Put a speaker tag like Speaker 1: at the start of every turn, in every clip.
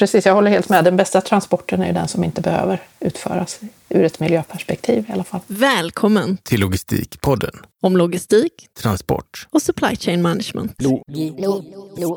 Speaker 1: precis, jag håller helt med. Den bästa transporten är ju den som inte behöver utföras ur ett miljöperspektiv i alla fall.
Speaker 2: Välkommen
Speaker 3: till Logistikpodden
Speaker 2: om logistik,
Speaker 3: transport
Speaker 2: och supply chain management. Lo lo lo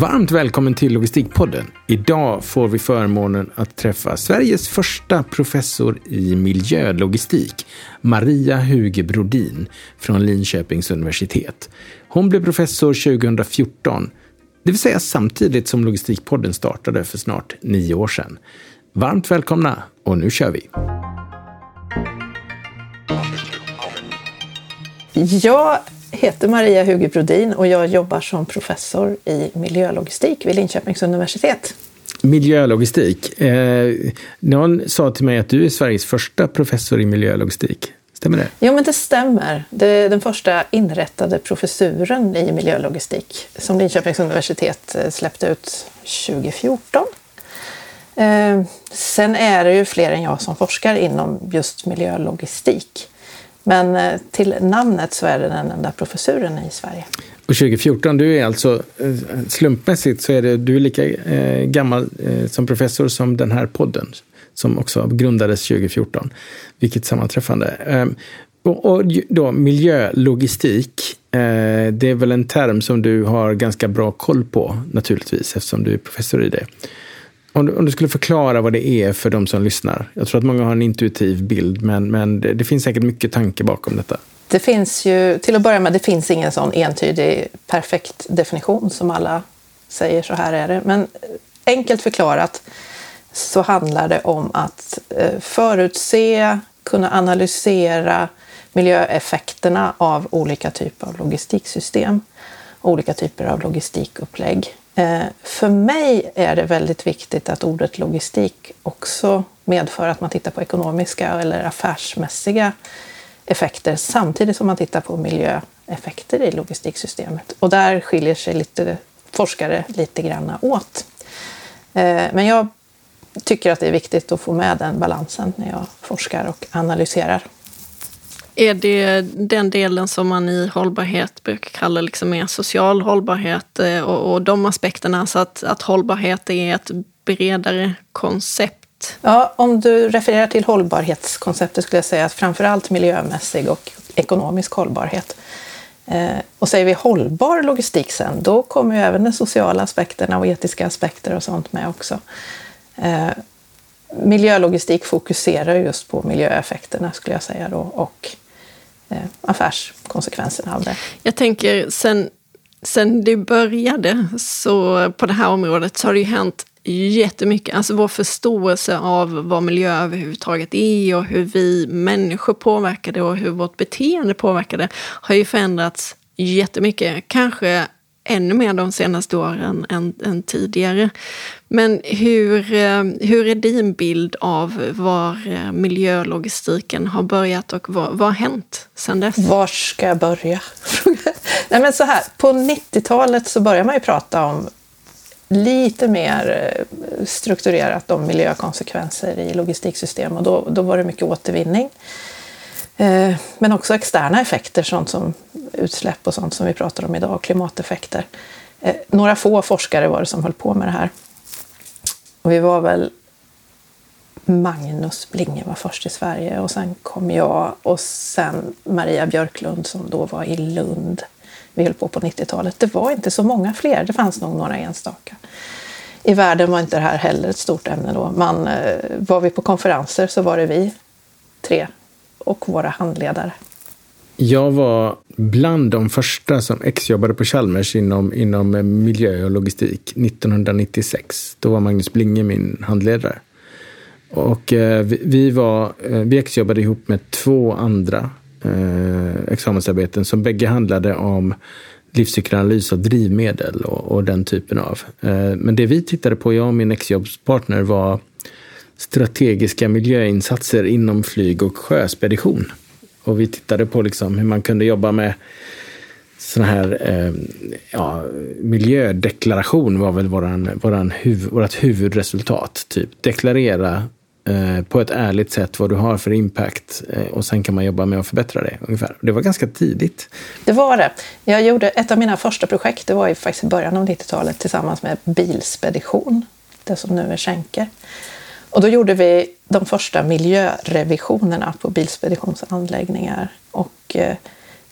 Speaker 3: Varmt välkommen till Logistikpodden. Idag får vi förmånen att träffa Sveriges första professor i miljölogistik, Maria Huge Brodin från Linköpings universitet. Hon blev professor 2014, det vill säga samtidigt som Logistikpodden startade för snart nio år sedan. Varmt välkomna och nu kör vi!
Speaker 1: Ja, heter Maria Huge Brodin och jag jobbar som professor i miljölogistik vid Linköpings universitet.
Speaker 3: Miljölogistik. Eh, någon sa till mig att du är Sveriges första professor i miljölogistik. Stämmer det?
Speaker 1: Jo, men det stämmer. Det är den första inrättade professuren i miljölogistik som Linköpings universitet eh, släppte ut 2014. Eh, sen är det ju fler än jag som forskar inom just miljölogistik. Men eh, till namnet så är det den enda professuren i Sverige.
Speaker 3: Och 2014, du är alltså eh, slumpmässigt så är det, du är lika eh, gammal eh, som professor som den här podden som också grundades 2014. Vilket sammanträffande. Ehm, och då miljölogistik, det är väl en term som du har ganska bra koll på naturligtvis eftersom du är professor i det. Om du, om du, skulle förklara vad det är för de som lyssnar. Jag tror att många har en intuitiv bild, men, men det, det, finns säkert mycket tanke bakom detta.
Speaker 1: Det finns ju, till att börja med, det finns ingen sån entydig perfekt definition som alla säger så här är det. Men enkelt förklarat så handlar det om att eh, förutse, kunna analysera miljöeffekterna av olika typer av logistiksystem, olika typer av logistikupplägg Eh, för mig är det väldigt viktigt att ordet logistik också medför att man tittar på ekonomiska eller affärsmässiga effekter samtidigt som man tittar på miljöeffekter i logistiksystemet. Och där skiljer sig lite forskare lite grann åt. Eh, men jag tycker att det är viktigt att få med den balansen när jag forskar och analyserar.
Speaker 2: Är det den delen som man i hållbarhet brukar kalla liksom mer social hållbarhet eh, och, och de aspekterna, så att, att hållbarhet är ett bredare koncept?
Speaker 1: Ja, om du refererar till hållbarhetskonceptet skulle jag säga att framför allt miljömässig och ekonomisk hållbarhet. Eh, och säger vi hållbar logistik sen, då kommer ju även de sociala aspekterna och etiska aspekter och sånt med också. Eh, miljölogistik fokuserar just på miljöeffekterna skulle jag säga då och eh, affärskonsekvenserna av det.
Speaker 2: Jag tänker sen, sen det började så på det här området så har det ju hänt jättemycket. Alltså vår förståelse av vad miljö överhuvudtaget är och hur vi människor påverkar det och hur vårt beteende påverkar det har ju förändrats jättemycket. Kanske ännu mer de senaste åren än, än tidigare. Men hur, eh, hur är din bild av var eh, miljölogistiken har börjat och vad, vad har hänt sedan dess?
Speaker 1: Var ska jag börja? Nej, men så här, på 90-talet så började man ju prata om lite mer eh, strukturerat om miljökonsekvenser i logistiksystem och då, då var det mycket återvinning. Men också externa effekter, sånt som utsläpp och sånt som vi pratar om idag, klimateffekter. Några få forskare var det som höll på med det här. Och vi var väl Magnus Blinge var först i Sverige och sen kom jag och sen Maria Björklund som då var i Lund. Vi höll på på 90-talet. Det var inte så många fler, det fanns nog några enstaka. I världen var inte det här heller ett stort ämne då. Man, eh, var vi på konferenser så var det vi tre och våra handledare.
Speaker 3: Jag var bland de första som exjobbade på Chalmers inom, inom eh, miljö och logistik 1996. Då var Magnus Blinge min handledare. Och eh, vi, vi, var, eh, vi exjobbade ihop med två andra eh, examensarbeten som bägge handlade om livscykelanalys av drivmedel och, och den typen av. Eh, men det vi tittade på, jag och min exjobbspartner, var strategiska miljöinsatser inom flyg och sjöspedition. Och vi tittade på liksom hur man kunde jobba med sån här eh, ja, miljödeklaration var väl våran, våran huv, vårt huvudresultat. Typ deklarera eh, på ett ärligt sätt vad du har för impact eh, och sen kan man jobba med att förbättra det ungefär. Det var ganska tidigt.
Speaker 1: Det var det. Jag gjorde ett av mina första projekt, det var ju faktiskt i början av 90-talet tillsammans med Bilspedition, det som nu är Schenker. Och då gjorde vi de första miljörevisionerna på Bilspeditionsanläggningar och eh,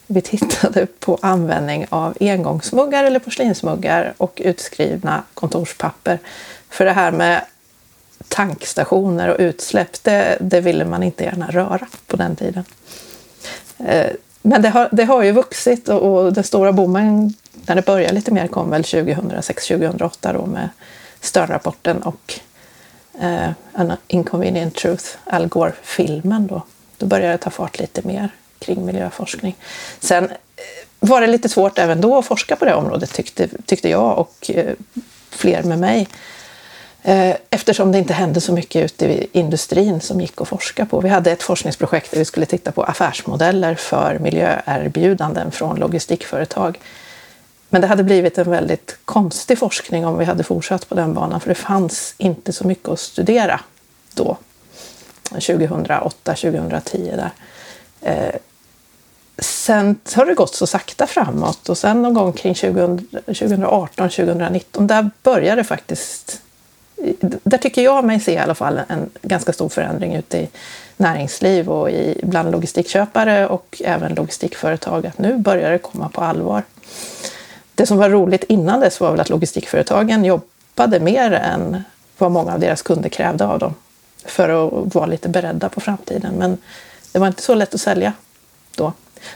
Speaker 1: vi tittade på användning av engångsmuggar eller porslinsmuggar och utskrivna kontorspapper. För det här med tankstationer och utsläpp, det, det ville man inte gärna röra på den tiden. Eh, men det har, det har ju vuxit och, och den stora boomen när det började lite mer kom väl 2006-2008 då med Sternrapporten och eh, An Inconvenient Truth, Al Gore-filmen då. Då började det ta fart lite mer kring miljöforskning. Sen eh, var det lite svårt även då att forska på det området tyckte, tyckte jag och eh, fler med mig. Eh, eftersom det inte hände så mycket ute i industrin som gick att forska på. Vi hade ett forskningsprojekt där vi skulle titta på affärsmodeller för miljöerbjudanden från logistikföretag. Men det hade blivit en väldigt konstig forskning om vi hade fortsatt på den banan för det fanns inte så mycket att studera då, 2008, 2010 där. Eh, sen har det gått så sakta framåt och sen någon gång kring 2018, 2019, där började det faktiskt där tycker jag mig se i alla fall en ganska stor förändring ute i näringsliv och i, bland logistikköpare och även logistikföretag att nu börjar det komma på allvar. Det som var roligt innan dess var väl att logistikföretagen jobbade mer än vad många av deras kunder krävde av dem för att vara lite beredda på framtiden. Men det var inte så lätt att sälja då.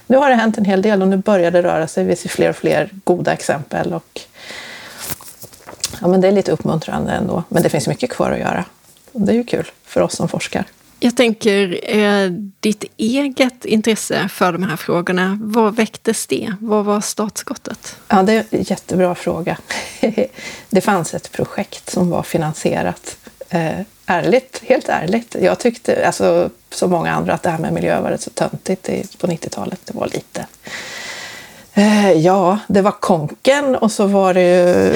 Speaker 1: Nu har det hänt en hel del och nu börjar det röra sig. Vi ser fler och fler goda exempel och ja, men det är lite uppmuntrande ändå. Men det finns mycket kvar att göra. Det är ju kul för oss som forskar.
Speaker 2: Jag tänker, eh, ditt eget intresse för de här frågorna, vad väcktes det? Vad var startskottet?
Speaker 1: Ja, det är en jättebra fråga. det fanns ett projekt som var finansierat eh, ärligt, helt ärligt. Jag tyckte, alltså, som många andra, att det här med miljö var rätt så töntigt på 90-talet. Det var lite... Eh, ja, det var konken och så var det ju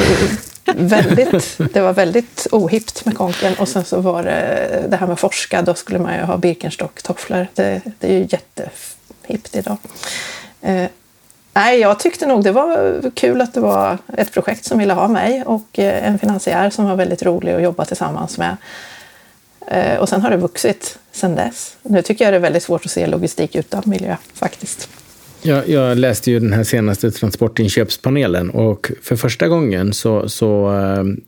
Speaker 1: väldigt, det var väldigt ohippt med konken. Och sen så var det det här med forska, då skulle man ju ha Birkenstock-tofflor. Det, det, är ju jättehippt idag. Eh, nej, jag tyckte nog det var kul att det var ett projekt som ville ha mig och eh, en finansiär som var väldigt rolig att jobba tillsammans med. Eh, och sen har det vuxit sen dess. Nu tycker jag det är väldigt svårt att se logistik utan miljö faktiskt.
Speaker 3: Jag, jag, läste ju den här senaste transportinköpspanelen och för första gången så, så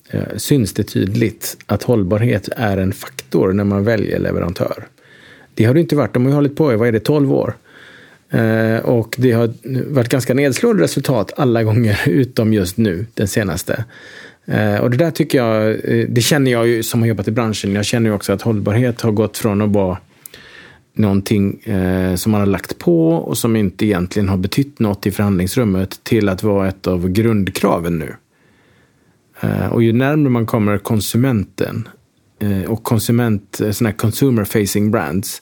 Speaker 3: äh, syns det tydligt att hållbarhet är en faktor när man väljer leverantör. Det har det inte varit. De har ju hållit på i, vad är det, 12 år. Eh, och det har varit ganska nedslående resultat alla gånger utom just nu, den senaste. Eh, och det där tycker jag, eh, det känner jag ju som har jobbat i branschen. Jag känner ju också att hållbarhet har gått från att vara någonting eh, som man har lagt på och som inte egentligen har betytt något i förhandlingsrummet till att vara ett av grundkraven nu. Eh, och ju närmare man kommer konsumenten eh, och konsument, eh, såna här consumer facing brands,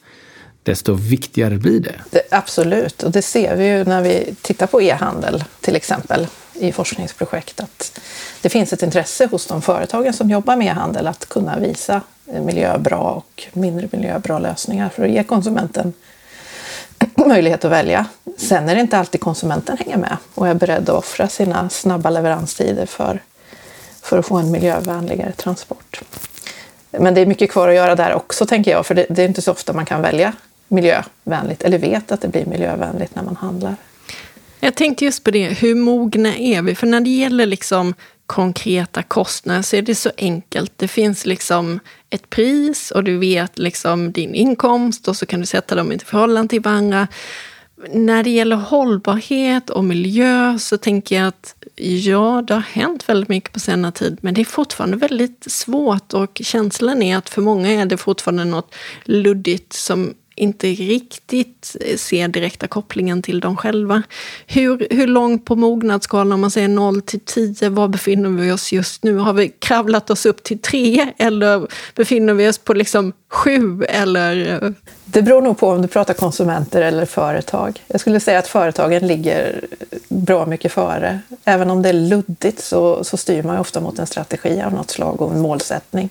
Speaker 3: desto viktigare blir det. det.
Speaker 1: Absolut, och det ser vi ju när vi tittar på e-handel till exempel i forskningsprojekt att det finns ett intresse hos de företagen som jobbar med e-handel att kunna visa miljöbra och mindre miljöbra lösningar för att ge konsumenten möjlighet att välja. Sen är det inte alltid konsumenten hänger med och är beredd att offra sina snabba leveranstider för, för att få en miljövänligare transport. Men det är mycket kvar att göra där också, tänker jag, för det, det är inte så ofta man kan välja miljövänligt eller vet att det blir miljövänligt när man handlar.
Speaker 2: Jag tänkte just på det, hur mogna är vi? För när det gäller liksom konkreta kostnader så är det så enkelt. Det finns liksom ett pris och du vet liksom din inkomst och så kan du sätta dem i förhållande till varandra. När det gäller hållbarhet och miljö så tänker jag att ja, det har hänt väldigt mycket på senare tid, men det är fortfarande väldigt svårt och känslan är att för många är det fortfarande något luddigt som inte riktigt eh, ser direkta kopplingen till dem själva. Hur, hur långt på mognadsskalan, om man säger 0 till 10, var befinner vi oss just nu? Har vi kravlat oss upp till 3 eller befinner vi oss på liksom 7? Eller?
Speaker 1: Det beror nog på om du pratar konsumenter eller företag. Jag skulle säga att företagen ligger bra mycket före. Även om det är luddigt så, så styr man ofta mot en strategi av något slag och en målsättning.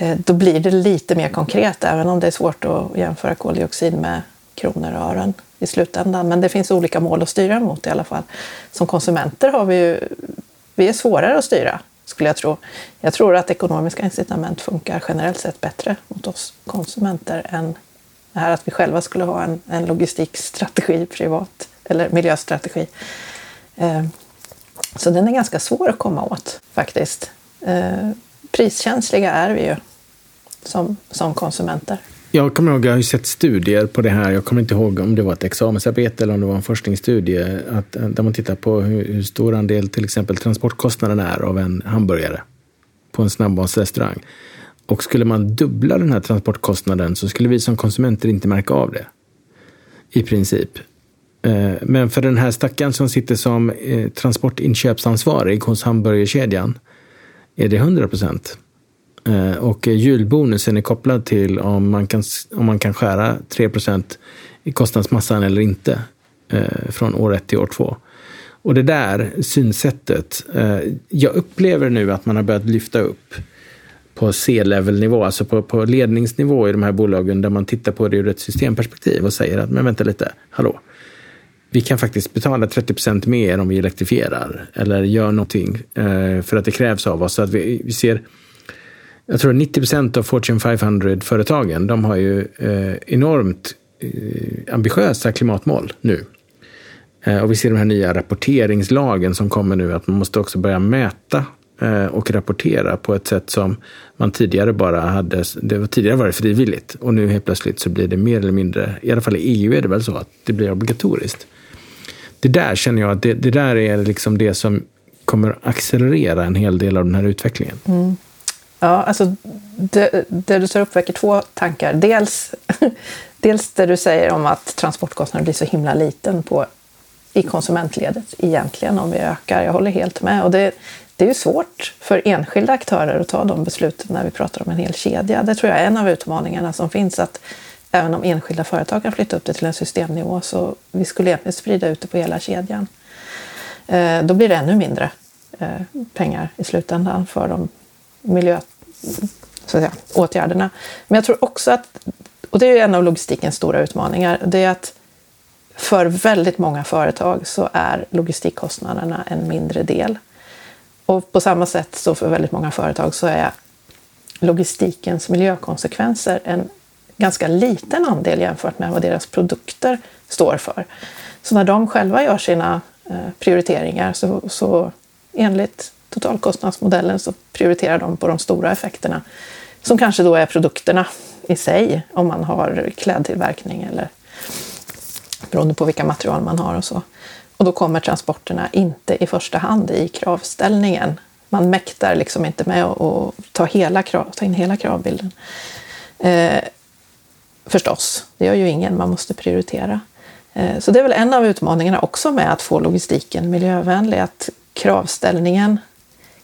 Speaker 1: Eh, då blir det lite mer konkret, även om det är svårt att jämföra koldioxid med kronor och ören i slutändan. Men det finns olika mål att styra mot i alla fall. Som konsumenter har vi ju, vi är svårare att styra, skulle jag tro. Jag tror att ekonomiska incitament funkar generellt sett bättre mot oss konsumenter än det här att vi själva skulle ha en, en logistikstrategi privat, eller miljöstrategi. Eh, så den är ganska svår att komma åt faktiskt. Eh, priskänsliga är vi ju som, som konsumenter.
Speaker 3: Jag kommer ihåg, jag har ju sett studier på det här. Jag kommer inte ihåg om det var ett examensarbete eller om det var en forskningsstudie. Att, eh, där man tittar på hur, hur stor andel till exempel transportkostnaden är av en hamburgare på en snabbmatsrestaurang. Och skulle man dubbla den här transportkostnaden så skulle vi som konsumenter inte märka av det. I princip. Eh, men för den här stackaren som sitter som eh, transportinköpsansvarig hos hamburgerkedjan är det 100 procent. Eh, och julbonusen är kopplad till om man kan, om man kan skära 3 procent i kostnadsmassan eller inte eh, från år ett till år två. Och det där synsättet, eh, jag upplever nu att man har börjat lyfta upp på C-level-nivå, alltså på, på ledningsnivå i de här bolagen, där man tittar på det ur ett systemperspektiv och säger att men vänta lite, hallå, vi kan faktiskt betala 30 procent mer om vi elektrifierar eller gör någonting för att det krävs av oss. Så att vi, vi ser, jag tror 90 procent av Fortune 500-företagen, de har ju eh, enormt eh, ambitiösa klimatmål nu. Eh, och vi ser de här nya rapporteringslagen som kommer nu, att man måste också börja mäta eh, och rapportera på ett sätt som man tidigare bara hade, det var tidigare var det frivilligt och nu helt plötsligt så blir det mer eller mindre, i alla fall i EU är det väl så att det blir obligatoriskt det där känner jag att det, det där är liksom det som kommer accelerera en hel del av den här utvecklingen.
Speaker 1: Mm. Ja, alltså det, det, du tar upp väcker två tankar. Dels, dels det du säger om att transportkostnaden blir så himla liten på, i konsumentledet egentligen om vi ökar. Jag håller helt med. Och det, det är ju svårt för enskilda aktörer att ta de besluten när vi pratar om en hel kedja. Det tror jag är en av utmaningarna som finns. att även om enskilda företag kan flytta upp det till en systemnivå så vi skulle egentligen sprida ut det på hela kedjan. Eh, då blir det ännu mindre eh, pengar i slutändan för de miljö, så att säga, åtgärderna. Men jag tror också att, och det är en av logistikens stora utmaningar, det är att för väldigt många företag så är logistikkostnaderna en mindre del. Och på samma sätt så för väldigt många företag så är logistikens miljökonsekvenser en ganska liten andel jämfört med vad deras produkter står för. Så när de själva gör sina eh, prioriteringar så, så enligt totalkostnadsmodellen så prioriterar de på de stora effekterna som kanske då är produkterna i sig om man har klädtillverkning eller beroende på vilka material man har och så. Och då kommer transporterna inte i första hand i kravställningen. Man mäktar liksom inte med att ta, hela krav, ta in hela kravbilden. Eh, förstås. Det gör ju ingen, man måste prioritera. Eh, så det är väl en av utmaningarna också med att få logistiken miljövänlig, att kravställningen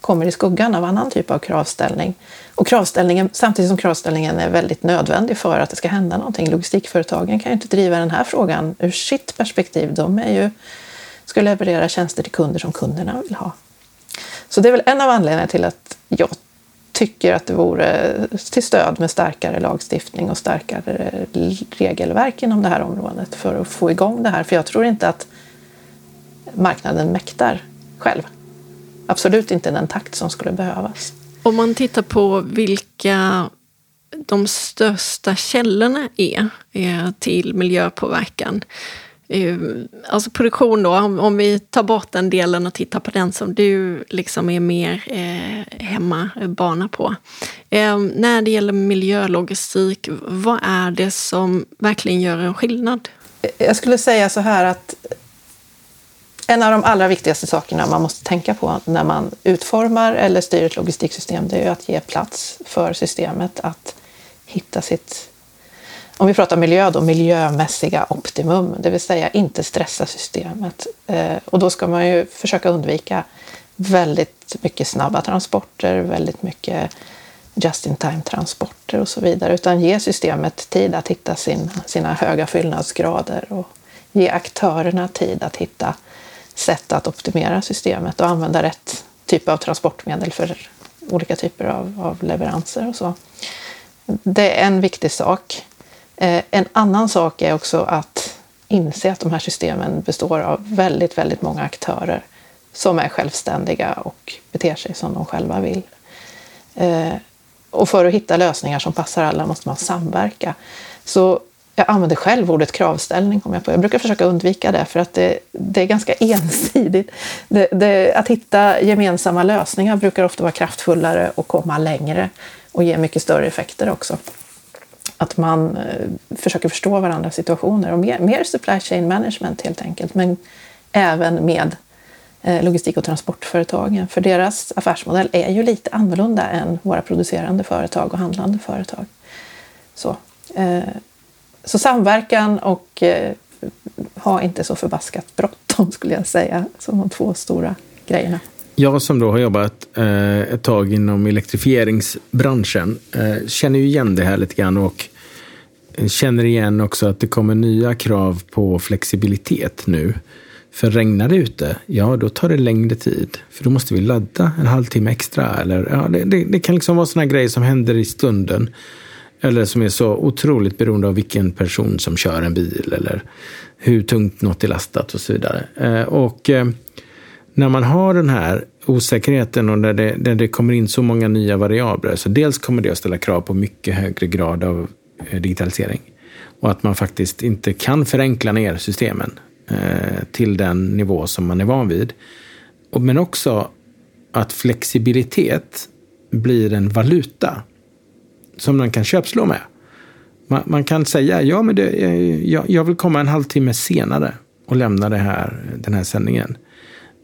Speaker 1: kommer i skuggan av annan typ av kravställning. Och kravställningen, samtidigt som kravställningen är väldigt nödvändig för att det ska hända någonting. Logistikföretagen kan ju inte driva den här frågan ur sitt perspektiv. De är ju, ska leverera tjänster till kunder som kunderna vill ha. Så det är väl en av anledningarna till att jag tycker att det vore till stöd med starkare lagstiftning och starkare regelverk inom det här området för att få igång det här. För jag tror inte att marknaden mäktar själv. Absolut inte i den takt som skulle behövas.
Speaker 2: Om man tittar på vilka de största källorna är till miljöpåverkan Eh, alltså produktion då, om, om, vi tar bort den delen och tittar på den som du liksom är mer eh, hemmabana på. Eh, när det gäller miljölogistik, vad är det som verkligen gör en skillnad?
Speaker 1: Jag skulle säga så här att en av de allra viktigaste sakerna man måste tänka på när man utformar eller styr ett logistiksystem, det är att ge plats för systemet att hitta sitt om vi pratar miljö då, miljömässiga optimum, det vill säga inte stressa systemet. Eh, och då ska man ju försöka undvika väldigt mycket snabba transporter, väldigt mycket just-in-time-transporter och så vidare, utan ge systemet tid att hitta sin, sina höga fyllnadsgrader och ge aktörerna tid att hitta sätt att optimera systemet och använda rätt typ av transportmedel för olika typer av, av leveranser och så. Det är en viktig sak. Eh, en annan sak är också att inse att de här systemen består av väldigt, väldigt många aktörer som är självständiga och beter sig som de själva vill. Eh, och för att hitta lösningar som passar alla måste man samverka. Så jag använder själv ordet kravställning. Kom jag, på. jag brukar försöka undvika det för att det, det är ganska ensidigt. Det, det, att hitta gemensamma lösningar brukar ofta vara kraftfullare och komma längre och ge mycket större effekter också. Att man eh, försöker förstå varandras situationer och mer, mer supply chain management helt enkelt. Men även med eh, logistik och transportföretagen. För deras affärsmodell är ju lite annorlunda än våra producerande företag och handlande företag. Så, eh, så samverkan och eh, ha inte så förbaskat bråttom skulle jag säga, som de två stora grejerna.
Speaker 3: Jag som då har jobbat eh, ett tag inom elektrifieringsbranschen eh, känner ju igen det här lite grann och eh, känner igen också att det kommer nya krav på flexibilitet nu. För regnar det ute, ja då tar det längre tid. För då måste vi ladda en halvtimme extra. Eller, ja, det, det, det kan liksom vara sådana grejer som händer i stunden. Eller som är så otroligt beroende av vilken person som kör en bil. Eller hur tungt något är lastat och så vidare. Eh, och eh, när man har den här osäkerheten och när det, när det kommer in så många nya variabler. Så dels kommer det att ställa krav på mycket högre grad av eh, digitalisering. Och att man faktiskt inte kan förenkla ner systemen till den nivå som man är van vid. Men också att flexibilitet blir en valuta som man kan köpslå med. Man, man kan säga, ja men det, jag, jag, vill komma en halvtimme senare och lämna det här, den här sändningen.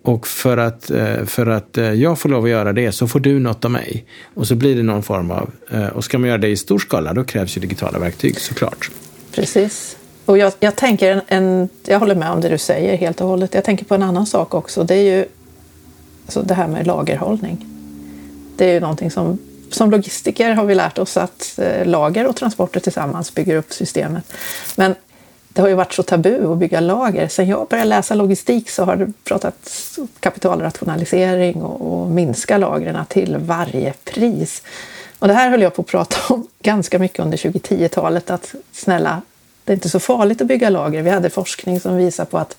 Speaker 3: Och för att, eh, för att eh, jag får lov att göra det så får du något av mig. Och så blir det någon form av... Eh, och ska man göra det i stor skala då krävs ju digitala verktyg såklart.
Speaker 1: Precis. Och jag, jag tänker en, en, jag håller med om det du säger helt och hållet. Jag tänker på en annan sak också. Det är ju alltså det här med lagerhållning. Det är ju någonting som som logistiker har vi lärt oss att eh, lager och transporter tillsammans bygger upp systemet. Men det har ju varit så tabu att bygga lager. Sen jag började läsa logistik så har det pratats kapitalrationalisering och, och minska lagren till varje pris. Och det här höll jag på att prata om ganska mycket under 2010-talet. Att snälla, det är inte så farligt att bygga lager. Vi hade forskning som visar på att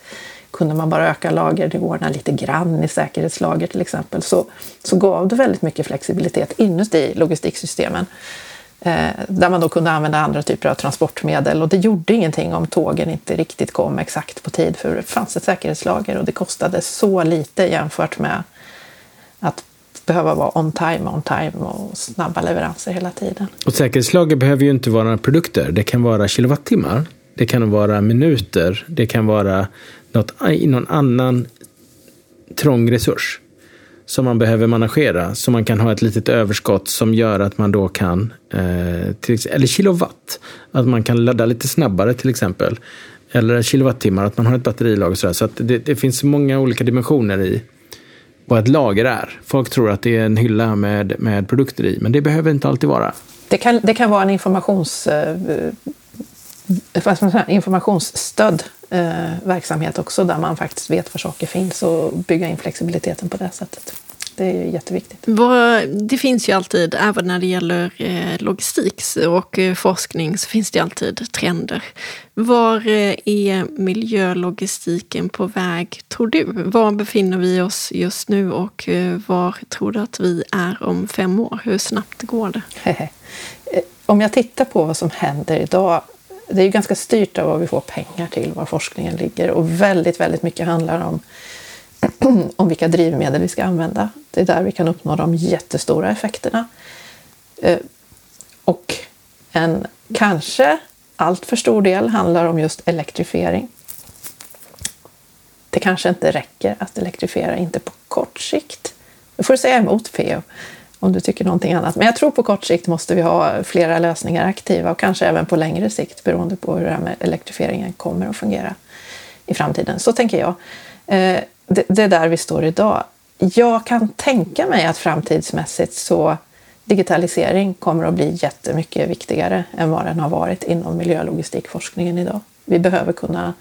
Speaker 1: kunde man bara öka lagernivåerna lite grann i säkerhetslager till exempel så, så gav det väldigt mycket flexibilitet inuti logistiksystemen. Eh, där man då kunde använda andra typer av transportmedel och det gjorde ingenting om tågen inte riktigt kom exakt på tid för det fanns ett säkerhetslager och det kostade så lite jämfört med att behöva vara on time, on time och snabba leveranser hela tiden.
Speaker 3: Och säkerhetslager behöver ju inte vara produkter. Det kan vara kilowattimmar, det kan vara minuter, det kan vara något, någon annan trång resurs som man behöver managera. Så man kan ha ett litet överskott som gör att man då kan, eh, till, eller kilowatt, att man kan ladda lite snabbare till exempel. Eller kilowattimmar, att man har ett batterilager och sådär. Så att det, det finns många olika dimensioner i vad ett lager är. Folk tror att det är en hylla med, med produkter i, men det behöver inte alltid vara.
Speaker 1: Det kan, det kan vara en informations, eh, eh informationsstödd eh, verksamhet också där man faktiskt vet var saker finns och bygga in flexibiliteten på det sättet. Det är jätteviktigt.
Speaker 2: Det finns ju alltid, även när det gäller eh, logistik och eh, forskning, så finns det alltid trender. Var eh, är miljölogistiken på väg, tror du? Var befinner vi oss just nu och var tror du att vi är om fem år? Hur snabbt går det?
Speaker 1: Om jag tittar på vad som händer idag det är ju ganska styrt av vad vi får pengar till, var forskningen ligger och väldigt, väldigt mycket handlar om, om vilka drivmedel vi ska använda. Det är där vi kan uppnå de jättestora effekterna. Eh, och en kanske allt för stor del handlar om just elektrifiering. Det kanske inte räcker att elektrifiera, inte på kort sikt. Nu får du säga emot Peo om du tycker någonting annat. Men jag tror på kort sikt måste vi ha flera lösningar aktiva och kanske även på längre sikt beroende på hur det här med elektrifieringen kommer att fungera i framtiden. Så tänker jag. Eh, det är där vi står idag. Jag kan tänka mig att framtidsmässigt så digitalisering kommer att bli jättemycket viktigare än vad den har varit inom miljölogistikforskningen idag. Vi behöver kunna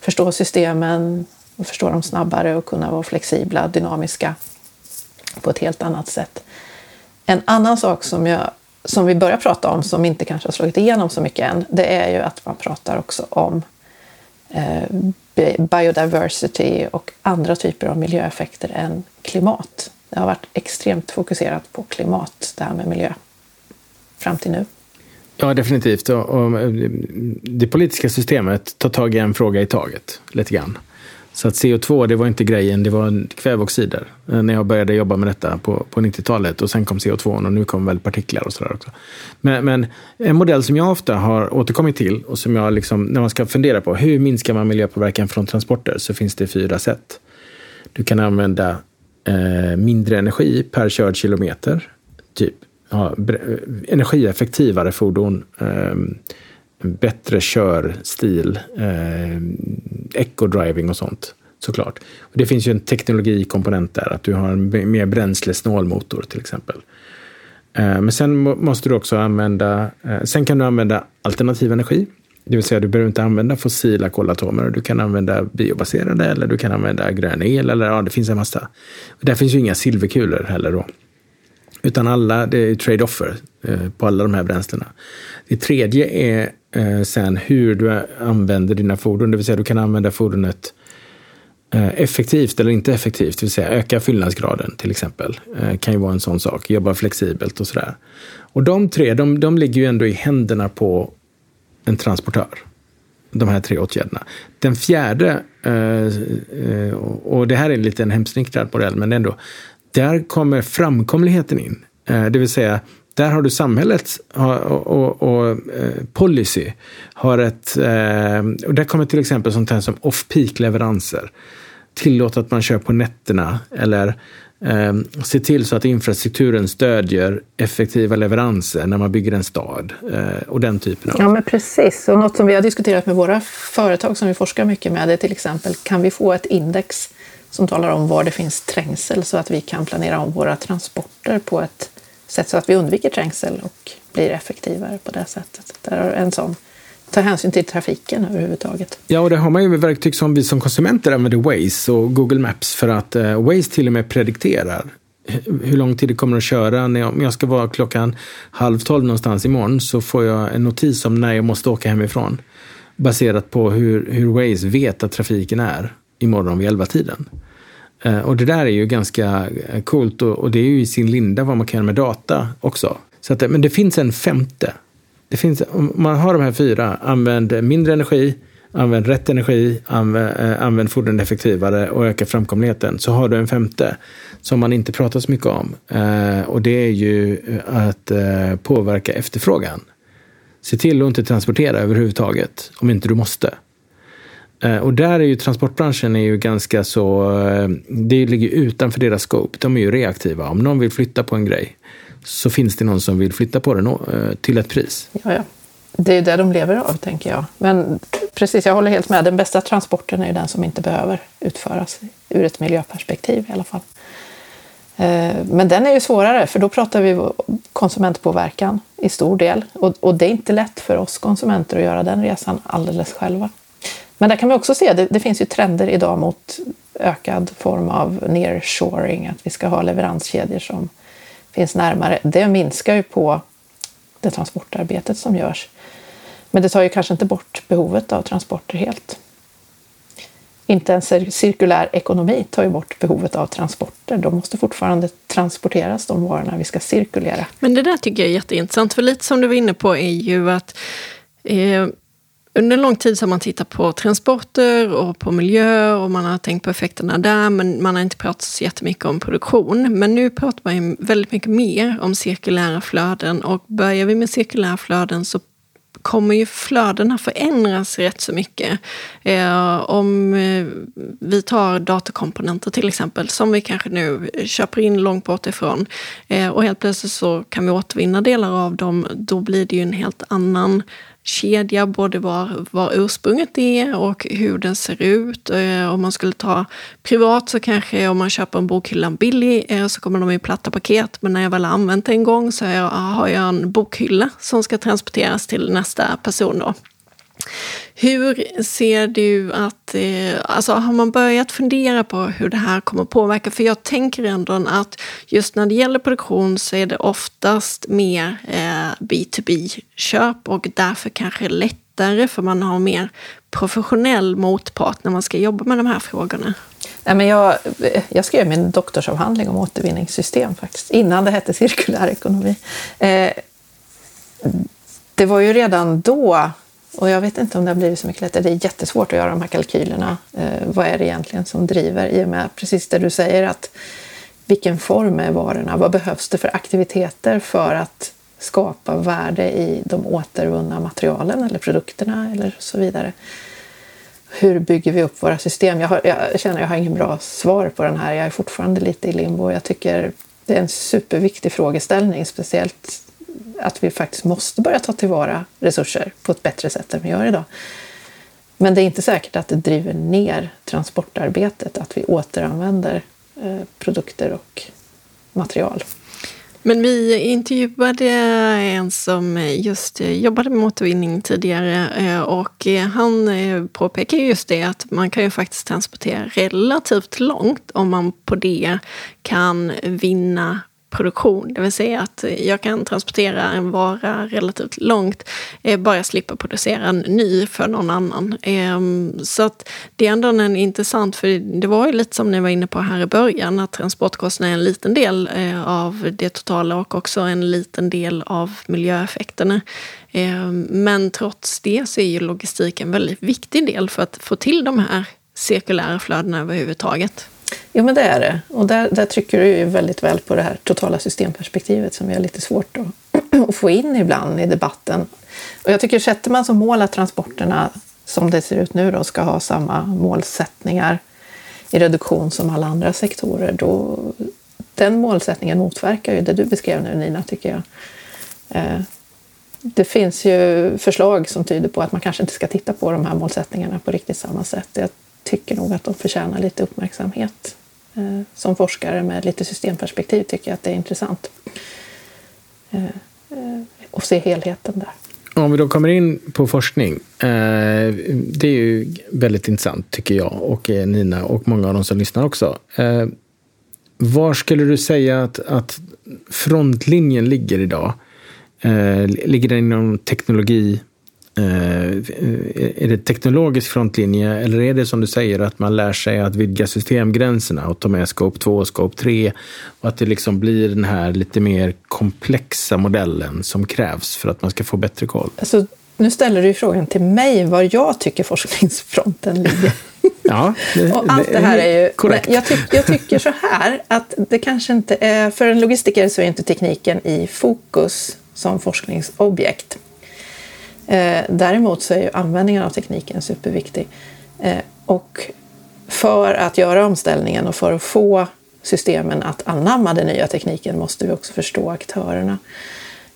Speaker 1: förstå systemen, och förstå dem snabbare och kunna vara flexibla, dynamiska på ett helt annat sätt. En annan sak som, jag, som vi börjar prata om, som inte kanske har slagit igenom så mycket än, det är ju att man pratar också om eh, biodiversity och andra typer av miljöeffekter än klimat. Det har varit extremt fokuserat på klimat, det här med miljö, fram till nu.
Speaker 3: Ja, definitivt. Och, och, det politiska systemet tar tag i en fråga i taget, lite grann. Så att CO2, det var inte grejen, det var kväveoxider. Eh, när jag började jobba med detta på, på 90-talet. Och sen kom CO2 och nu kommer väl partiklar och sådär också. Men, men, en modell som jag ofta har återkommit till och som jag liksom, när man ska fundera på hur minskar man miljöpåverkan från transporter så finns det fyra sätt. Du kan använda eh, mindre energi per körd kilometer. Typ ja, eh, energieffektivare fordon. Eh, bättre körstil, eh, eco-driving och sånt såklart. Och det finns ju en teknologikomponent där, att du har en mer bränslesnål motor till exempel. Eh, men sen måste du också använda, eh, sen kan du använda alternativ energi. Det vill säga du behöver inte använda fossila kolatomer. Du kan använda biobaserade eller du kan använda grön el eller ja, det finns en massa. Och där finns ju inga silverkulor heller då. Utan alla, det är trade-offer eh, på alla de här bränslena. Det tredje är eh, sen hur du använder dina fordon. Det vill säga du kan använda fordonet eh, effektivt eller inte effektivt. Det vill säga öka fyllnadsgraden till exempel. Eh, kan ju vara en sån sak. Jobba flexibelt och sådär. Och de tre, de, de ligger ju ändå i händerna på en transportör. De här tre åtgärderna. Den fjärde, eh, eh, och det här är en liten hemsnickrad modell, men ändå. Där kommer framkomligheten in. Eh, det vill säga, där har du samhället och, och, och eh, policy. Har ett, eh, och där kommer till exempel sånt här som off-peak-leveranser. Tillåt att man kör på nätterna eller eh, se till så att infrastrukturen stödjer effektiva leveranser när man bygger en stad eh, och den typen av...
Speaker 1: Ja, men precis. Och något som vi har diskuterat med våra företag som vi forskar mycket med är till exempel, kan vi få ett index som talar om var det finns trängsel så att vi kan planera om våra transporter på ett sätt så att vi undviker trängsel och blir effektivare på det sättet. Det är en sån ta hänsyn till trafiken överhuvudtaget.
Speaker 3: Ja, och det har man ju med verktyg som vi som konsumenter använder Waze och Google Maps för att eh, Waze till och med predikterar hur lång tid det kommer att köra. När jag, om jag ska vara klockan halv tolv någonstans imorgon så får jag en notis om när jag måste åka hemifrån. Baserat på hur, hur Waze vet att trafiken är imorgon vid elva tiden. Eh, och det där är ju ganska eh, coolt och, och, det är ju i sin linda vad man kan göra med data också. Så att, eh, men det finns en femte. Det finns, om man har de här fyra, använd mindre energi, använd rätt energi, använd, använd fordon effektivare och öka framkomligheten. Så har du en femte som man inte pratar så mycket om. Och det är ju att påverka efterfrågan. Se till att inte transportera överhuvudtaget om inte du måste. Eh, och där är ju transportbranschen är ju ganska så, eh, det ligger utanför deras scope. De är ju reaktiva. Om någon vill flytta på en grej så finns det någon som vill flytta på den eh, till ett pris.
Speaker 1: Ja, ja. Det är ju det de lever av, tänker jag. Men precis, jag håller helt med. Den bästa transporten är ju den som inte behöver utföras ur ett miljöperspektiv i alla fall. Men den är ju svårare, för då pratar vi konsumentpåverkan i stor del. Och det är inte lätt för oss konsumenter att göra den resan alldeles själva. Men där kan vi också se, det, det finns ju trender idag mot ökad form av nearshoring, att vi ska ha leveranskedjor som finns närmare. Det minskar ju på det transportarbetet som görs. Men det tar ju kanske inte bort behovet av transporter helt. Inte en cirkulär ekonomi tar ju bort behovet av transporter. De måste fortfarande transporteras, de varorna vi ska cirkulera.
Speaker 2: Men det där tycker jag är jätteintressant, för lite som du var inne på är ju att eh, under lång tid så har man tittat på transporter och på miljö och man har tänkt på effekterna där, men man har inte pratat så jättemycket om produktion. Men nu pratar man ju väldigt mycket mer om cirkulära flöden och börjar vi med cirkulära flöden så kommer ju flödena förändras rätt så mycket. Eh, om eh, vi tar datorkomponenter till exempel, som vi kanske nu köper in långt bort ifrån eh, och helt plötsligt så kan vi återvinna delar av dem, då blir det ju en helt annan kedja, både var, var ursprunget är och hur den ser ut. Eh, om man skulle ta privat så kanske om man köper en bokhylla billig eh, så kommer de i platta paket. Men när jag väl använt det en gång så har jag en bokhylla som ska transporteras till nästa person. Då. Hur ser du att, eh, alltså har man börjat fundera på hur det här kommer påverka? För jag tänker ändå att just när det gäller produktion så är det oftast mer eh, B2B-köp och därför kanske lättare för man har mer professionell motpart när man ska jobba med de här frågorna.
Speaker 1: Nej, men jag, jag skrev min doktorsavhandling om återvinningssystem faktiskt, innan det hette cirkulär ekonomi. Eh, det var ju redan då och jag vet inte om det har blivit så mycket lättare. Det är jättesvårt att göra de här kalkylerna. Eh, vad är det egentligen som driver? I och med precis det du säger att vilken form är varorna? Vad behövs det för aktiviteter för att skapa värde i de återvunna materialen eller produkterna eller så vidare? Hur bygger vi upp våra system? Jag, har, jag känner att jag har ingen bra svar på den här. Jag är fortfarande lite i limbo. Jag tycker det är en superviktig frågeställning, speciellt att vi faktiskt måste börja ta tillvara resurser på ett bättre sätt än vi gör idag. Men det är inte säkert att det driver ner transportarbetet, att vi återanvänder eh, produkter och material.
Speaker 2: Men vi intervjuade en som just jobbade med återvinning tidigare eh, och han eh, påpekar just det att man kan ju faktiskt transportera relativt långt om man på det kan vinna produktion. Det vill säga att jag kan transportera en vara relativt långt, eh, bara jag slipper producera en ny för någon annan. Ehm, så att det är ändå en intressant, för det var ju lite som ni var inne på här i början, att transportkostnaden är en liten del eh, av det totala och också en liten del av miljöeffekterna. Ehm, men trots det så är ju logistik en väldigt viktig del för att få till de här cirkulära flödena överhuvudtaget.
Speaker 1: Jo, men det är det. Och där, där trycker du ju väldigt väl på det här totala systemperspektivet som vi har lite svårt att, att få in ibland i debatten. Och jag tycker sätter man som mål att transporterna, som det ser ut nu, då, ska ha samma målsättningar i reduktion som alla andra sektorer, då den målsättningen motverkar ju det du beskrev nu Nina, tycker jag. Eh, det finns ju förslag som tyder på att man kanske inte ska titta på de här målsättningarna på riktigt samma sätt. Jag tycker nog att de förtjänar lite uppmärksamhet. Eh, som forskare med lite systemperspektiv tycker jag att det är intressant eh, eh, att se helheten där.
Speaker 3: Om vi då kommer in på forskning. Det är ju väldigt intressant tycker jag och Nina och många av de som lyssnar också. Var skulle du säga att, att frontlinjen ligger idag? Ligger den inom teknologi är det teknologisk frontlinje eller är det som du säger att man lär sig att vidga systemgränserna och ta med scope 2 och scope 3 och att det liksom blir den här lite mer komplexa modellen som krävs för att man ska få bättre koll?
Speaker 1: Alltså, nu ställer du frågan till mig var jag tycker forskningsfronten ligger.
Speaker 3: Ja,
Speaker 1: det, och allt det här är ju... Korrekt. Jag, tyck, jag tycker så här att det kanske inte är... För en logistiker så är inte tekniken i fokus som forskningsobjekt. Eh, däremot så är ju användningen av tekniken superviktig. Eh, och för att göra omställningen och för att få systemen att anamma den nya tekniken måste vi också förstå aktörerna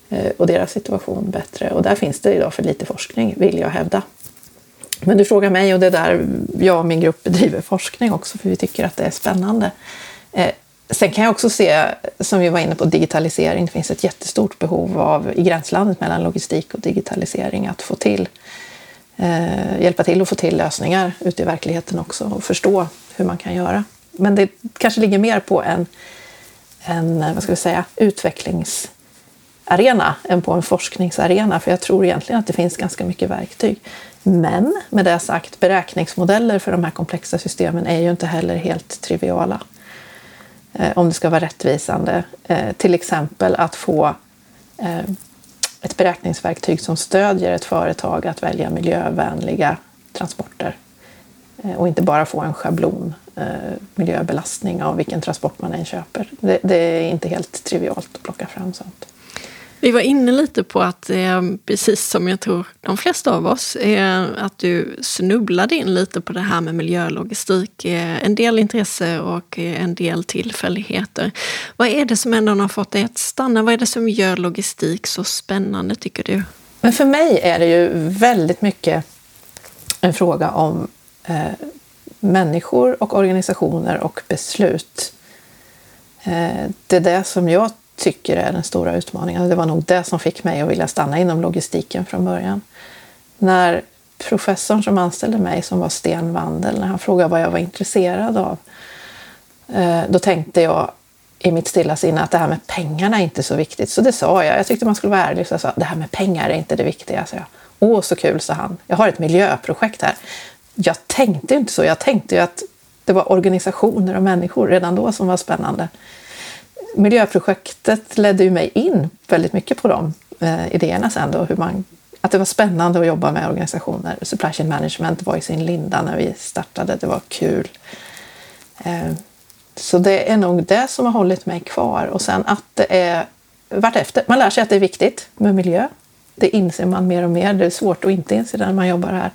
Speaker 1: eh, och deras situation bättre. Och där finns det idag för lite forskning, vill jag hävda. Men du frågar mig och det är där jag och min grupp bedriver forskning också, för vi tycker att det är spännande. Eh, Sen kan jag också se, som vi var inne på, digitalisering. Det finns ett jättestort behov av, i gränslandet mellan logistik och digitalisering, att få till, eh, hjälpa till att få till lösningar ute i verkligheten också och förstå hur man kan göra. Men det kanske ligger mer på en, en vad ska vi säga, utvecklingsarena än på en forskningsarena, för jag tror egentligen att det finns ganska mycket verktyg. Men med det sagt, beräkningsmodeller för de här komplexa systemen är ju inte heller helt triviala. Eh, om det ska vara rättvisande. Eh, till exempel att få eh, ett beräkningsverktyg som stödjer ett företag att välja miljövänliga transporter och inte bara få en schablon miljöbelastning av vilken transport man än köper. Det, det är inte helt trivialt att plocka fram sånt.
Speaker 2: Vi var inne lite på att, eh, precis som jag tror de flesta av oss, eh, att du snubblade in lite på det här med miljölogistik. Eh, en del intresse och eh, en del tillfälligheter. Vad är det som ändå har fått dig att stanna? Vad är det som gör logistik så spännande, tycker du?
Speaker 1: Men för mig är det ju väldigt mycket en fråga om eh, människor och organisationer och beslut. Eh, det är det som jag tycker är den stora utmaningen. Det var nog det som fick mig att vilja stanna inom logistiken från början. När professorn som anställde mig, som var Sten Wandel, när han frågade vad jag var intresserad av, eh, då tänkte jag i mitt stilla sinne att det här med pengarna är inte så viktigt. Så det sa jag. Jag tyckte man skulle vara ärlig. Så jag sa det här med pengar är inte det viktiga. Så jag, Åh, så kul, sa han. Jag har ett miljöprojekt här. Jag tänkte inte så. Jag tänkte ju att det var organisationer och människor redan då som var spännande. Miljöprojektet ledde ju mig in väldigt mycket på de eh, idéerna sen då, hur man, att det var spännande att jobba med organisationer. Supply chain management var i sin linda när vi startade, det var kul. Eh, så det är nog det som har hållit mig kvar och sen att det är vartefter, man lär sig att det är viktigt med miljö. Det inser man mer och mer. Det är svårt att inte inse det när man jobbar här.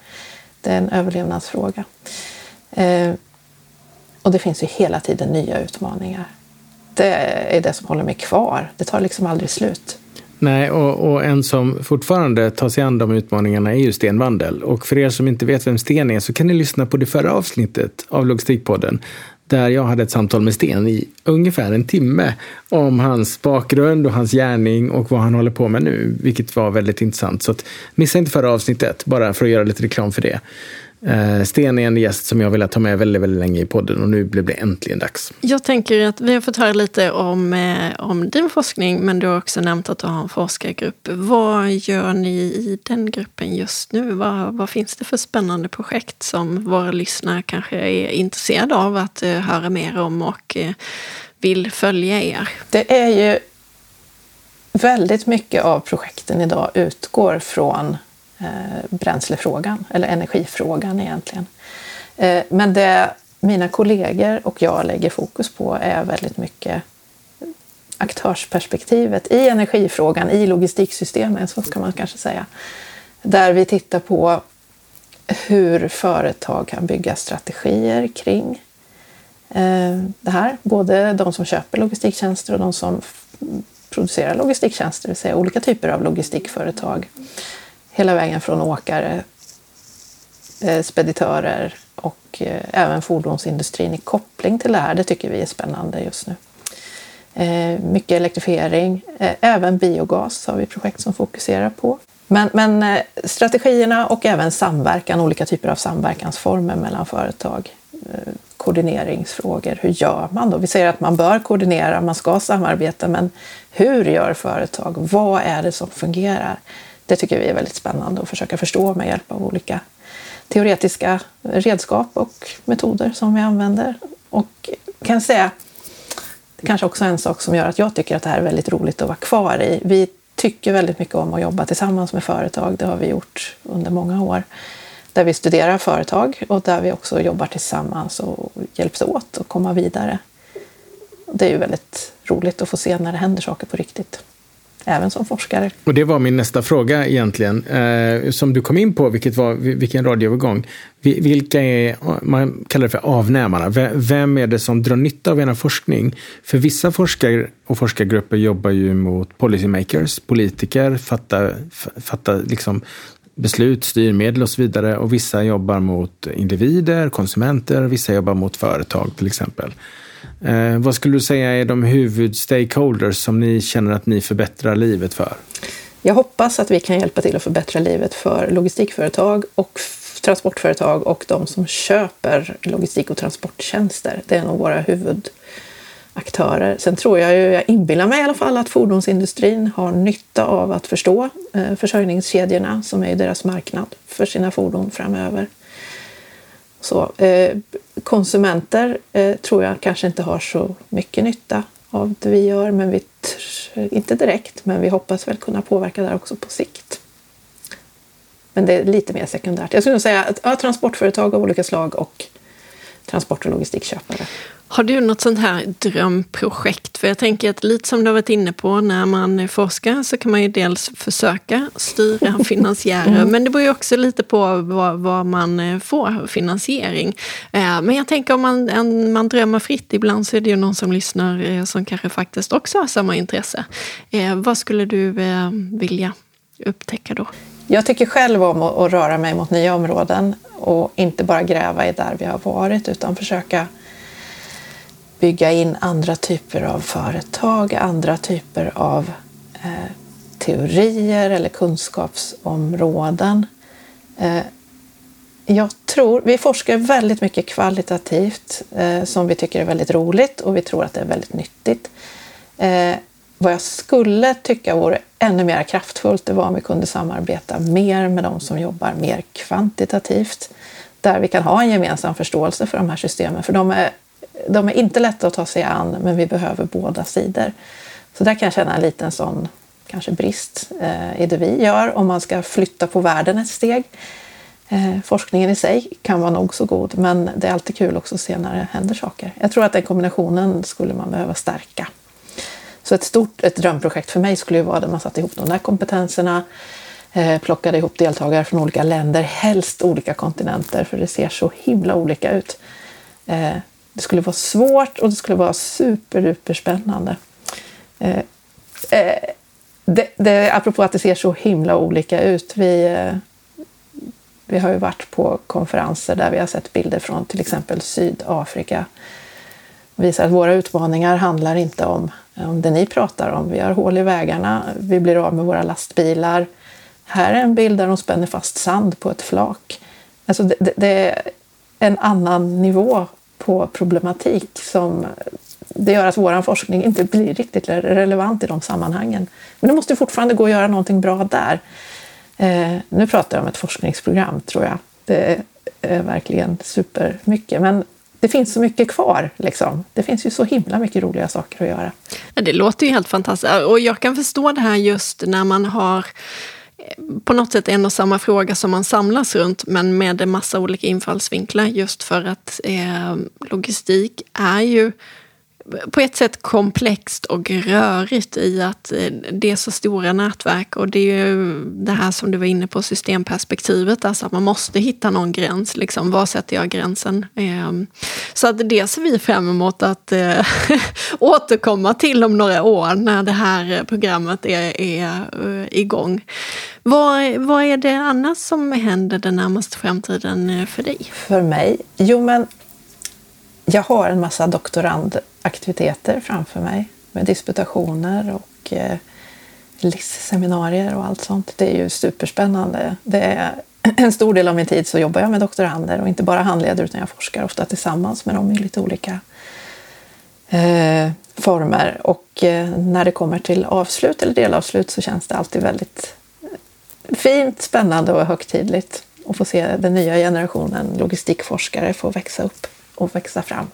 Speaker 1: Det är en överlevnadsfråga. Eh, och det finns ju hela tiden nya utmaningar. Det eh, är det som håller mig kvar. Det tar liksom aldrig slut.
Speaker 3: Nej, och, och, en som fortfarande tar sig an de utmaningarna är ju Sten Wandel. Och för er som inte vet vem Sten är så kan ni lyssna på det förra avsnittet av Logistikpodden där jag hade ett samtal med Sten i ungefär en timme om hans bakgrund och hans gärning och vad han håller på med nu, vilket var väldigt intressant. Så att, missa inte förra avsnittet, bara för att göra lite reklam för det. Eh, Sten är en gäst som jag velat ta med väldigt, väldigt länge i podden och nu blev det äntligen dags.
Speaker 2: Jag tänker att vi har fått höra lite om, eh, om din forskning, men du har också nämnt att du har en forskargrupp. Vad gör ni i den gruppen just nu? Vad, vad finns det för spännande projekt som våra lyssnare kanske är intresserade av att uh, höra mer om och vill följa er?
Speaker 1: Det är ju väldigt mycket av projekten idag utgår från eh, Eh, bränslefrågan, eller energifrågan egentligen. Eh, men det mina kollegor och jag lägger fokus på är väldigt mycket aktörsperspektivet i energifrågan, i logistiksystemet, så ska man kanske säga. Där vi tittar på hur företag kan bygga strategier kring eh, det här. Både de som köper logistiktjänster och de som producerar logistiktjänster, det vill säga olika typer av logistikföretag hela vägen från åkare, eh, speditörer och eh, även fordonsindustrin i koppling till det här. Det tycker vi är spännande just nu. Eh, mycket elektrifiering, även biogas har vi projekt som fokuserar på. Men, men strategierna och även samverkan, olika typer av samverkansformer mellan företag. Koordineringsfrågor, hur gör man då? Vi säger att man bör koordinera, man ska samarbeta, men hur gör företag? Vad är det som fungerar? Det tycker vi är väldigt spännande att försöka förstå med hjälp av olika teoretiska redskap och metoder som vi använder. Och kan säga, det kanske också är en sak som gör att jag tycker att det här är väldigt roligt att vara kvar i. Vi tycker väldigt mycket om att jobba tillsammans med företag. Det har vi gjort under många år. Där vi studerar företag och där vi också jobbar tillsammans och hjälps åt att komma vidare. Det är ju väldigt roligt att få se när det händer saker på riktigt även som forskare.
Speaker 3: Och det var min nästa fråga egentligen, eh, som du kom in på, vilket var, vilken radioövergång. Vilka är, man kallar det för avnämarna, vem är det som drar nytta av er forskning? För vissa forskare och forskargrupper jobbar ju mot policymakers, politiker, fattar, fattar liksom beslut, styrmedel och så vidare. Och vissa jobbar mot individer, konsumenter, vissa jobbar mot företag till exempel. Eh, vad skulle du säga är de huvudstakeholders som ni känner att ni förbättrar livet för?
Speaker 1: Jag hoppas att vi kan hjälpa till att förbättra livet för logistikföretag och transportföretag och de som köper logistik och transporttjänster. Det är nog våra huvudaktörer. Sen tror jag, ju, jag inbillar mig i alla fall, att fordonsindustrin har nytta av att förstå eh, försörjningskedjorna som är deras marknad för sina fordon framöver. Så, eh, konsumenter eh, tror jag kanske inte har så mycket nytta av det vi gör, men vi, inte direkt, men vi hoppas väl kunna påverka där också på sikt. Men det är lite mer sekundärt. Jag skulle nog säga att ja, transportföretag av olika slag och transport och logistikköpare.
Speaker 2: Har du något sånt här drömprojekt? För jag tänker att lite som du har varit inne på, när man forskar så kan man ju dels försöka styra finansiärer, mm. men det beror ju också lite på vad, vad man eh, får finansiering. Eh, men jag tänker om man, en, man drömmer fritt, ibland så är det ju någon som lyssnar eh, som kanske faktiskt också har samma intresse. Vad skulle du vilja upptäcka då?
Speaker 1: Jag tycker själv om att röra mig mot nya områden och inte bara gräva i där vi har varit utan försöka bygga in andra typer av företag, andra typer av eh, teorier eller kunskapsområden. Eh, Jag tror, vi forskar väldigt mycket kvalitativt eh, som vi tycker är väldigt roligt och vi tror att det är väldigt nyttigt. Eh, vad jag skulle tycka vore ännu mer kraftfullt det var om vi kunde samarbeta mer med de som jobbar mer kvantitativt. Där vi kan ha en gemensam förståelse för de här systemen. För de är, de är inte lätta att ta sig an, men vi behöver båda sidor. Så där kan jag känna en liten sån kanske brist eh, i det vi gör om man ska flytta på världen ett steg. Eh, forskningen i sig kan vara nog så god, men det är alltid kul också att se när det händer saker. Jag tror att den kombinationen skulle man behöva stärka. Så ett stort ett drömprojekt för mig skulle ju vara där man satte ihop de där kompetenserna, eh, plockade ihop deltagare från olika länder, helst olika kontinenter, för det ser så himla olika ut. Eh, det skulle vara svårt och det skulle vara super, spännande. Eh, eh, det, det, apropå att det ser så himla olika ut. Vi, eh, vi har ju varit på konferenser där vi har sett bilder från till exempel Sydafrika. Visar att våra utmaningar handlar inte om, om det ni pratar om. Vi har hål i vägarna, vi blir av med våra lastbilar. Här är en bild där de spänner fast sand på ett flak. Alltså det, det, det är en annan nivå på problematik som det gör att vår forskning inte blir riktigt relevant i de sammanhangen. Men det måste fortfarande gå att göra någonting bra där. Eh, nu pratar jag om ett forskningsprogram, tror jag. Det är verkligen supermycket. Men det finns så mycket kvar. Liksom. Det finns ju så himla mycket roliga saker att göra.
Speaker 2: Ja, det låter ju helt fantastiskt. Och jag kan förstå det här just när man har på något sätt en och samma fråga som man samlas runt men med en massa olika infallsvinklar just för att eh, logistik är ju på ett sätt komplext och rörigt i att eh, det är så stora nätverk och det är ju det här som du var inne på, systemperspektivet, alltså att man måste hitta någon gräns, liksom, var sätter jag gränsen? Ehm, så att det ser vi fram emot att eh, återkomma till om några år när det här eh, programmet är, är igång. Vad, vad är det annars som händer den närmaste framtiden för dig?
Speaker 1: För mig? Jo, men jag har en massa doktorand aktiviteter framför mig med disputationer och eh, LIS-seminarier och allt sånt. Det är ju superspännande. Det är en stor del av min tid så jobbar jag med doktorander och inte bara handleder utan jag forskar ofta tillsammans med dem i lite olika eh, former. Och eh, när det kommer till avslut eller delavslut så känns det alltid väldigt eh, fint, spännande och högtidligt att få se den nya generationen logistikforskare få växa upp och växa fram.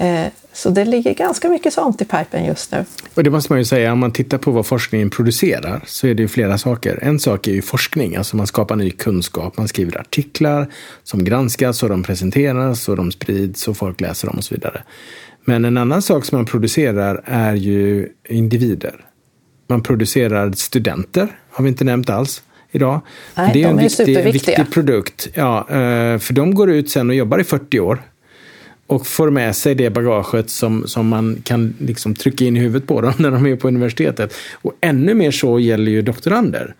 Speaker 1: Eh, så det ligger ganska mycket sånt i pipen just nu.
Speaker 3: Och det måste man ju säga, om man tittar på vad forskningen producerar så är det ju flera saker. En sak är ju forskning, alltså man skapar ny kunskap, man skriver artiklar som granskas och de presenteras och de sprids och folk läser dem och så vidare. Men en annan sak som man producerar är ju individer. Man producerar studenter, har vi inte nämnt alls idag.
Speaker 1: Nej,
Speaker 3: det är
Speaker 1: de
Speaker 3: en
Speaker 1: är
Speaker 3: viktig, viktig produkt. Ja, eh, för de går ut sen och jobbar i 40 år och får med sig det bagaget som, som man kan liksom trycka in i huvudet på dem när de är på universitetet. Och ännu mer så gäller ju doktorander.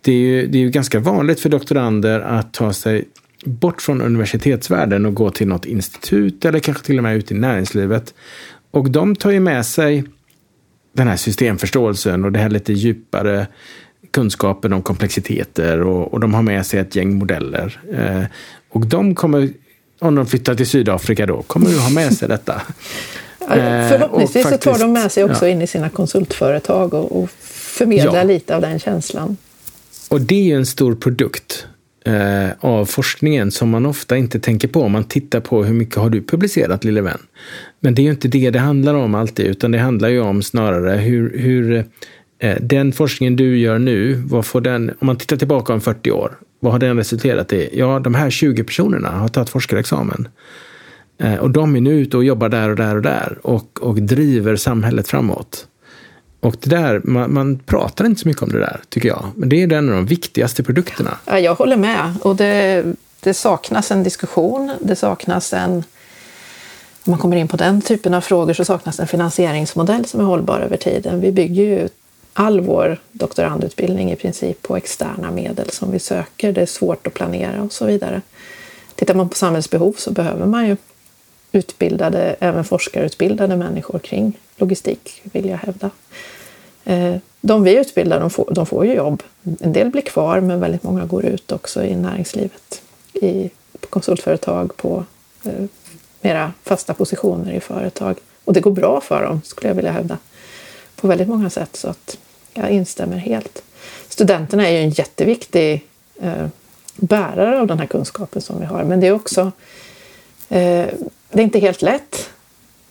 Speaker 3: Det är ju, det är ju ganska vanligt för doktorander att ta sig bort från universitetsvärlden och gå till något institut eller kanske till och med ut i näringslivet. Och de tar ju med sig den här systemförståelsen och det här lite djupare kunskapen om komplexiteter och, och de har med sig ett gäng modeller. Eh, och de kommer, om de flyttar till Sydafrika då, kommer de ha med sig detta.
Speaker 1: Eh, förhoppningsvis faktiskt, så tar de med sig också ja. in i sina konsultföretag och, och förmedlar ja. lite av den känslan.
Speaker 3: Och det är ju en stor produkt eh, av forskningen som man ofta inte tänker på om man tittar på hur mycket har du publicerat lille vän. Men det är ju inte det det handlar om alltid, utan det handlar ju om snarare hur, hur Eh, den forskningen du gör nu, vad får den, om man tittar tillbaka om 40 år, vad har den resulterat i? Ja, de här 20 personerna har tagit forskarexamen. Eh, och de är nu ute och jobbar där och där och där och, och driver samhället framåt. Och det där, man, man, pratar inte så mycket om det där, tycker jag. Men det är en av de viktigaste produkterna.
Speaker 1: Ja, jag håller med. Och det, det saknas en diskussion. Det saknas en... Om man kommer in på den typen av frågor så saknas en finansieringsmodell som är hållbar över tiden. Vi bygger ju all vår doktorandutbildning i princip på externa medel som vi söker. Det är svårt att planera och så vidare. Tittar man på samhällsbehov så behöver man ju utbildade, även forskarutbildade människor kring logistik, vill jag hävda. Eh, de vi utbildar de får, de får ju jobb. En del blir kvar, men väldigt många går ut också i näringslivet. i, på konsultföretag, på eh, mera fasta positioner i företag. Och det går bra för dem, skulle jag vilja hävda, på väldigt många sätt. Så att jag instämmer helt. Studenterna är ju en jätteviktig eh, bärare av den här kunskapen som vi har. Men det är också eh, det är inte helt lätt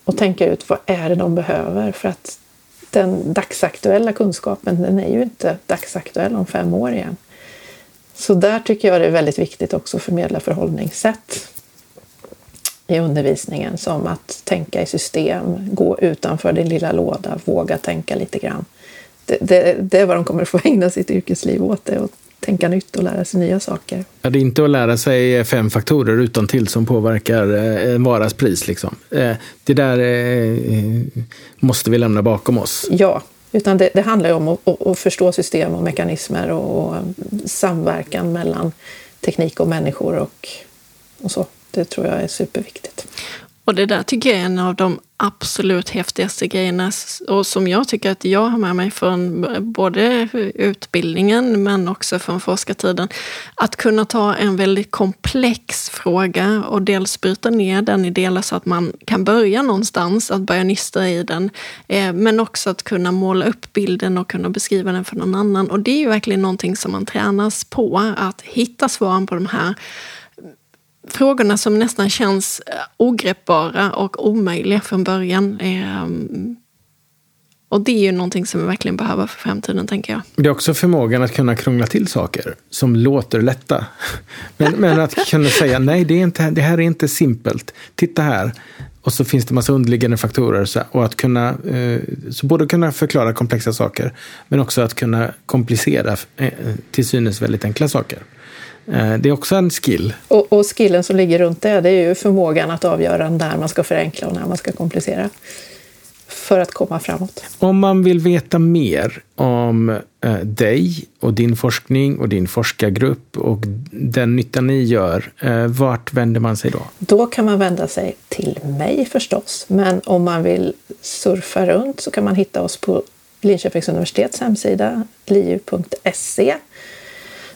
Speaker 1: att tänka ut vad är det de behöver för att den dagsaktuella kunskapen den är ju inte dagsaktuell om fem år igen. Så där tycker jag det är väldigt viktigt också att förmedla förhållningssätt i undervisningen som att tänka i system, gå utanför din lilla låda, våga tänka lite grann. Det, det, det är vad de kommer få ägna sitt yrkesliv åt, det, att tänka nytt och lära sig nya saker.
Speaker 3: Ja, det är inte att lära sig fem faktorer utan till som påverkar eh, en varas pris. Liksom. Eh, det där eh, måste vi lämna bakom oss.
Speaker 1: Ja, utan det, det handlar om att, att, förstå system och mekanismer och, och samverkan mellan teknik och människor och, och så. Det tror jag är superviktigt.
Speaker 2: Och det där tycker jag är en av de absolut häftigaste grejerna och som jag tycker att jag har med mig från både utbildningen men också från forskartiden. Att kunna ta en väldigt komplex fråga och dels bryta ner den i delar så att man kan börja någonstans, att börja nysta i den. Eh, men också att kunna måla upp bilden och kunna beskriva den för någon annan. Och det är ju verkligen någonting som man tränas på, att hitta svaren på de här frågorna som nästan känns eh, ogreppbara och omöjliga från början. Ehm, och det är ju någonting som vi verkligen behöver för framtiden, tänker jag.
Speaker 3: Det är också förmågan att kunna krångla till saker som låter lätta. Men, men att kunna säga nej, det, är inte, det här är inte simpelt. Titta här. Och så finns det massa underliggande faktorer. och att kunna, eh, så både kunna förklara komplexa saker, men också att kunna komplicera eh, till synes väldigt enkla saker. Eh, det är också en skill.
Speaker 1: Och, och skillen som ligger runt det, det är ju förmågan att avgöra när man ska förenkla och när man ska komplicera för att komma framåt.
Speaker 3: Om man vill veta mer om eh, dig och din forskning och din forskargrupp och den nytta ni gör, eh, vart vänder man sig då?
Speaker 1: Då kan man vända sig till mig förstås, men om man vill surfa runt så kan man hitta oss på Linköpings universitets hemsida, liu.se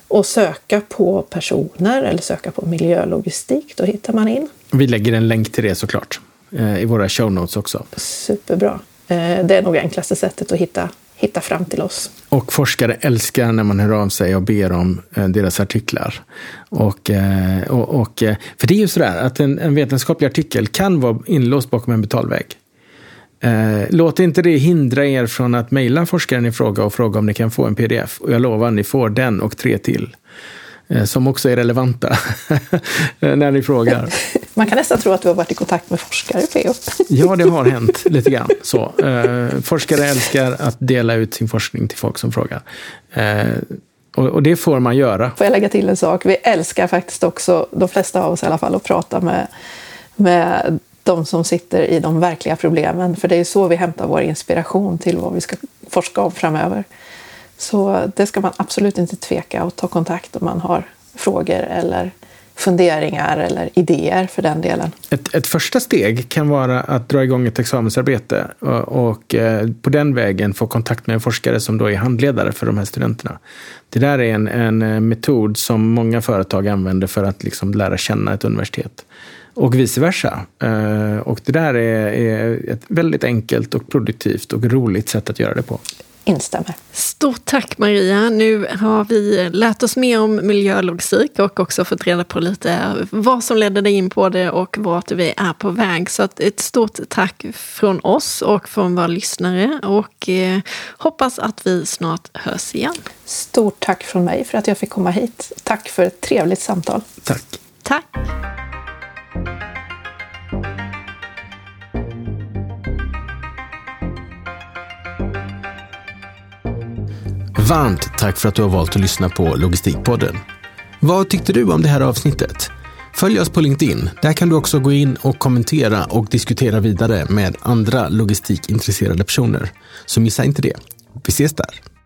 Speaker 1: och söka på personer eller söka på miljölogistik. Då hittar man in.
Speaker 3: Vi lägger en länk till det såklart i våra show notes också.
Speaker 1: Superbra. Eh, det är nog enklaste sättet att hitta, hitta fram till oss.
Speaker 3: Och forskare älskar när man hör av sig och ber om eh, deras artiklar. Och, och, och, för det är ju sådär att en, en vetenskaplig artikel kan vara inlåst bakom en betalvägg. Eh, låt inte det hindra er från att mejla forskaren i fråga och fråga om ni kan få en pdf. Och jag lovar, ni får den och tre till. Eh, som också är relevanta när ni frågar.
Speaker 1: Man kan nästan tro att du har varit i kontakt med forskare, P.O.
Speaker 3: ja, det har hänt lite grann. Så, eh, forskare älskar att dela ut sin forskning till folk som frågar. Eh, och, och, det får man göra.
Speaker 1: Får jag lägga till en sak? Vi älskar faktiskt också, de flesta av oss i alla fall, att prata med med de som sitter i de verkliga problemen. För det är så vi hämtar vår inspiration till vad vi ska forska om framöver. Så det ska man absolut inte tveka att ta kontakt om man har frågor eller funderingar eller idéer för den delen.
Speaker 3: Ett, ett första steg kan vara att dra igång ett examensarbete och, och eh, på den vägen få kontakt med en forskare som då är handledare för de här studenterna. Det där är en, en eh, metod som många företag använder för att liksom lära känna ett universitet och vice versa. Eh, och det där är ett väldigt enkelt och produktivt och roligt sätt att göra det på.
Speaker 1: Instämmer.
Speaker 2: Stort tack Maria. Nu har vi lärt oss mer om miljölogistik och också fått reda på lite vad som ledde dig in på det och vart vi är på väg. Så ett stort tack från oss och från våra lyssnare och eh, hoppas att vi snart hörs igen.
Speaker 1: Stort tack från mig för att jag fick komma hit. Tack för ett trevligt samtal.
Speaker 3: Tack.
Speaker 2: Tack.
Speaker 3: Varmt tack för att du har valt att lyssna på Logistikpodden. Vad tyckte du om det här avsnittet? Följ oss på LinkedIn. Där kan du också gå in och kommentera och diskutera vidare med andra logistikintresserade personer. Så missa inte det. Vi ses där.